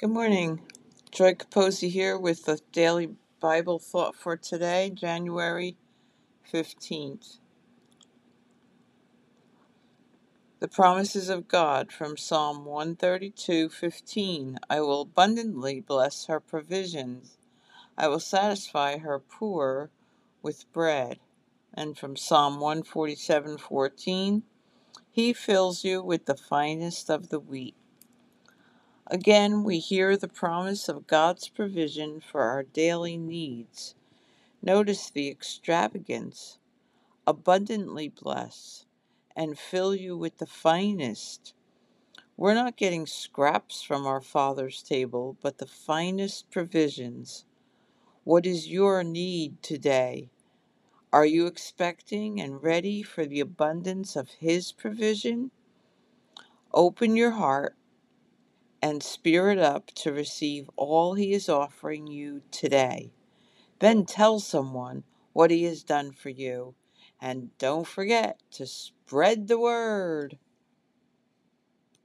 Good morning. Joy Capozzi here with the daily Bible thought for today, January 15th. The promises of God from Psalm 132:15. I will abundantly bless her provisions. I will satisfy her poor with bread. And from Psalm 147:14. He fills you with the finest of the wheat. Again, we hear the promise of God's provision for our daily needs. Notice the extravagance abundantly bless and fill you with the finest. We're not getting scraps from our Father's table, but the finest provisions. What is your need today? Are you expecting and ready for the abundance of His provision? Open your heart and spirit up to receive all He is offering you today. Then tell someone what He has done for you. And don't forget to spread the word.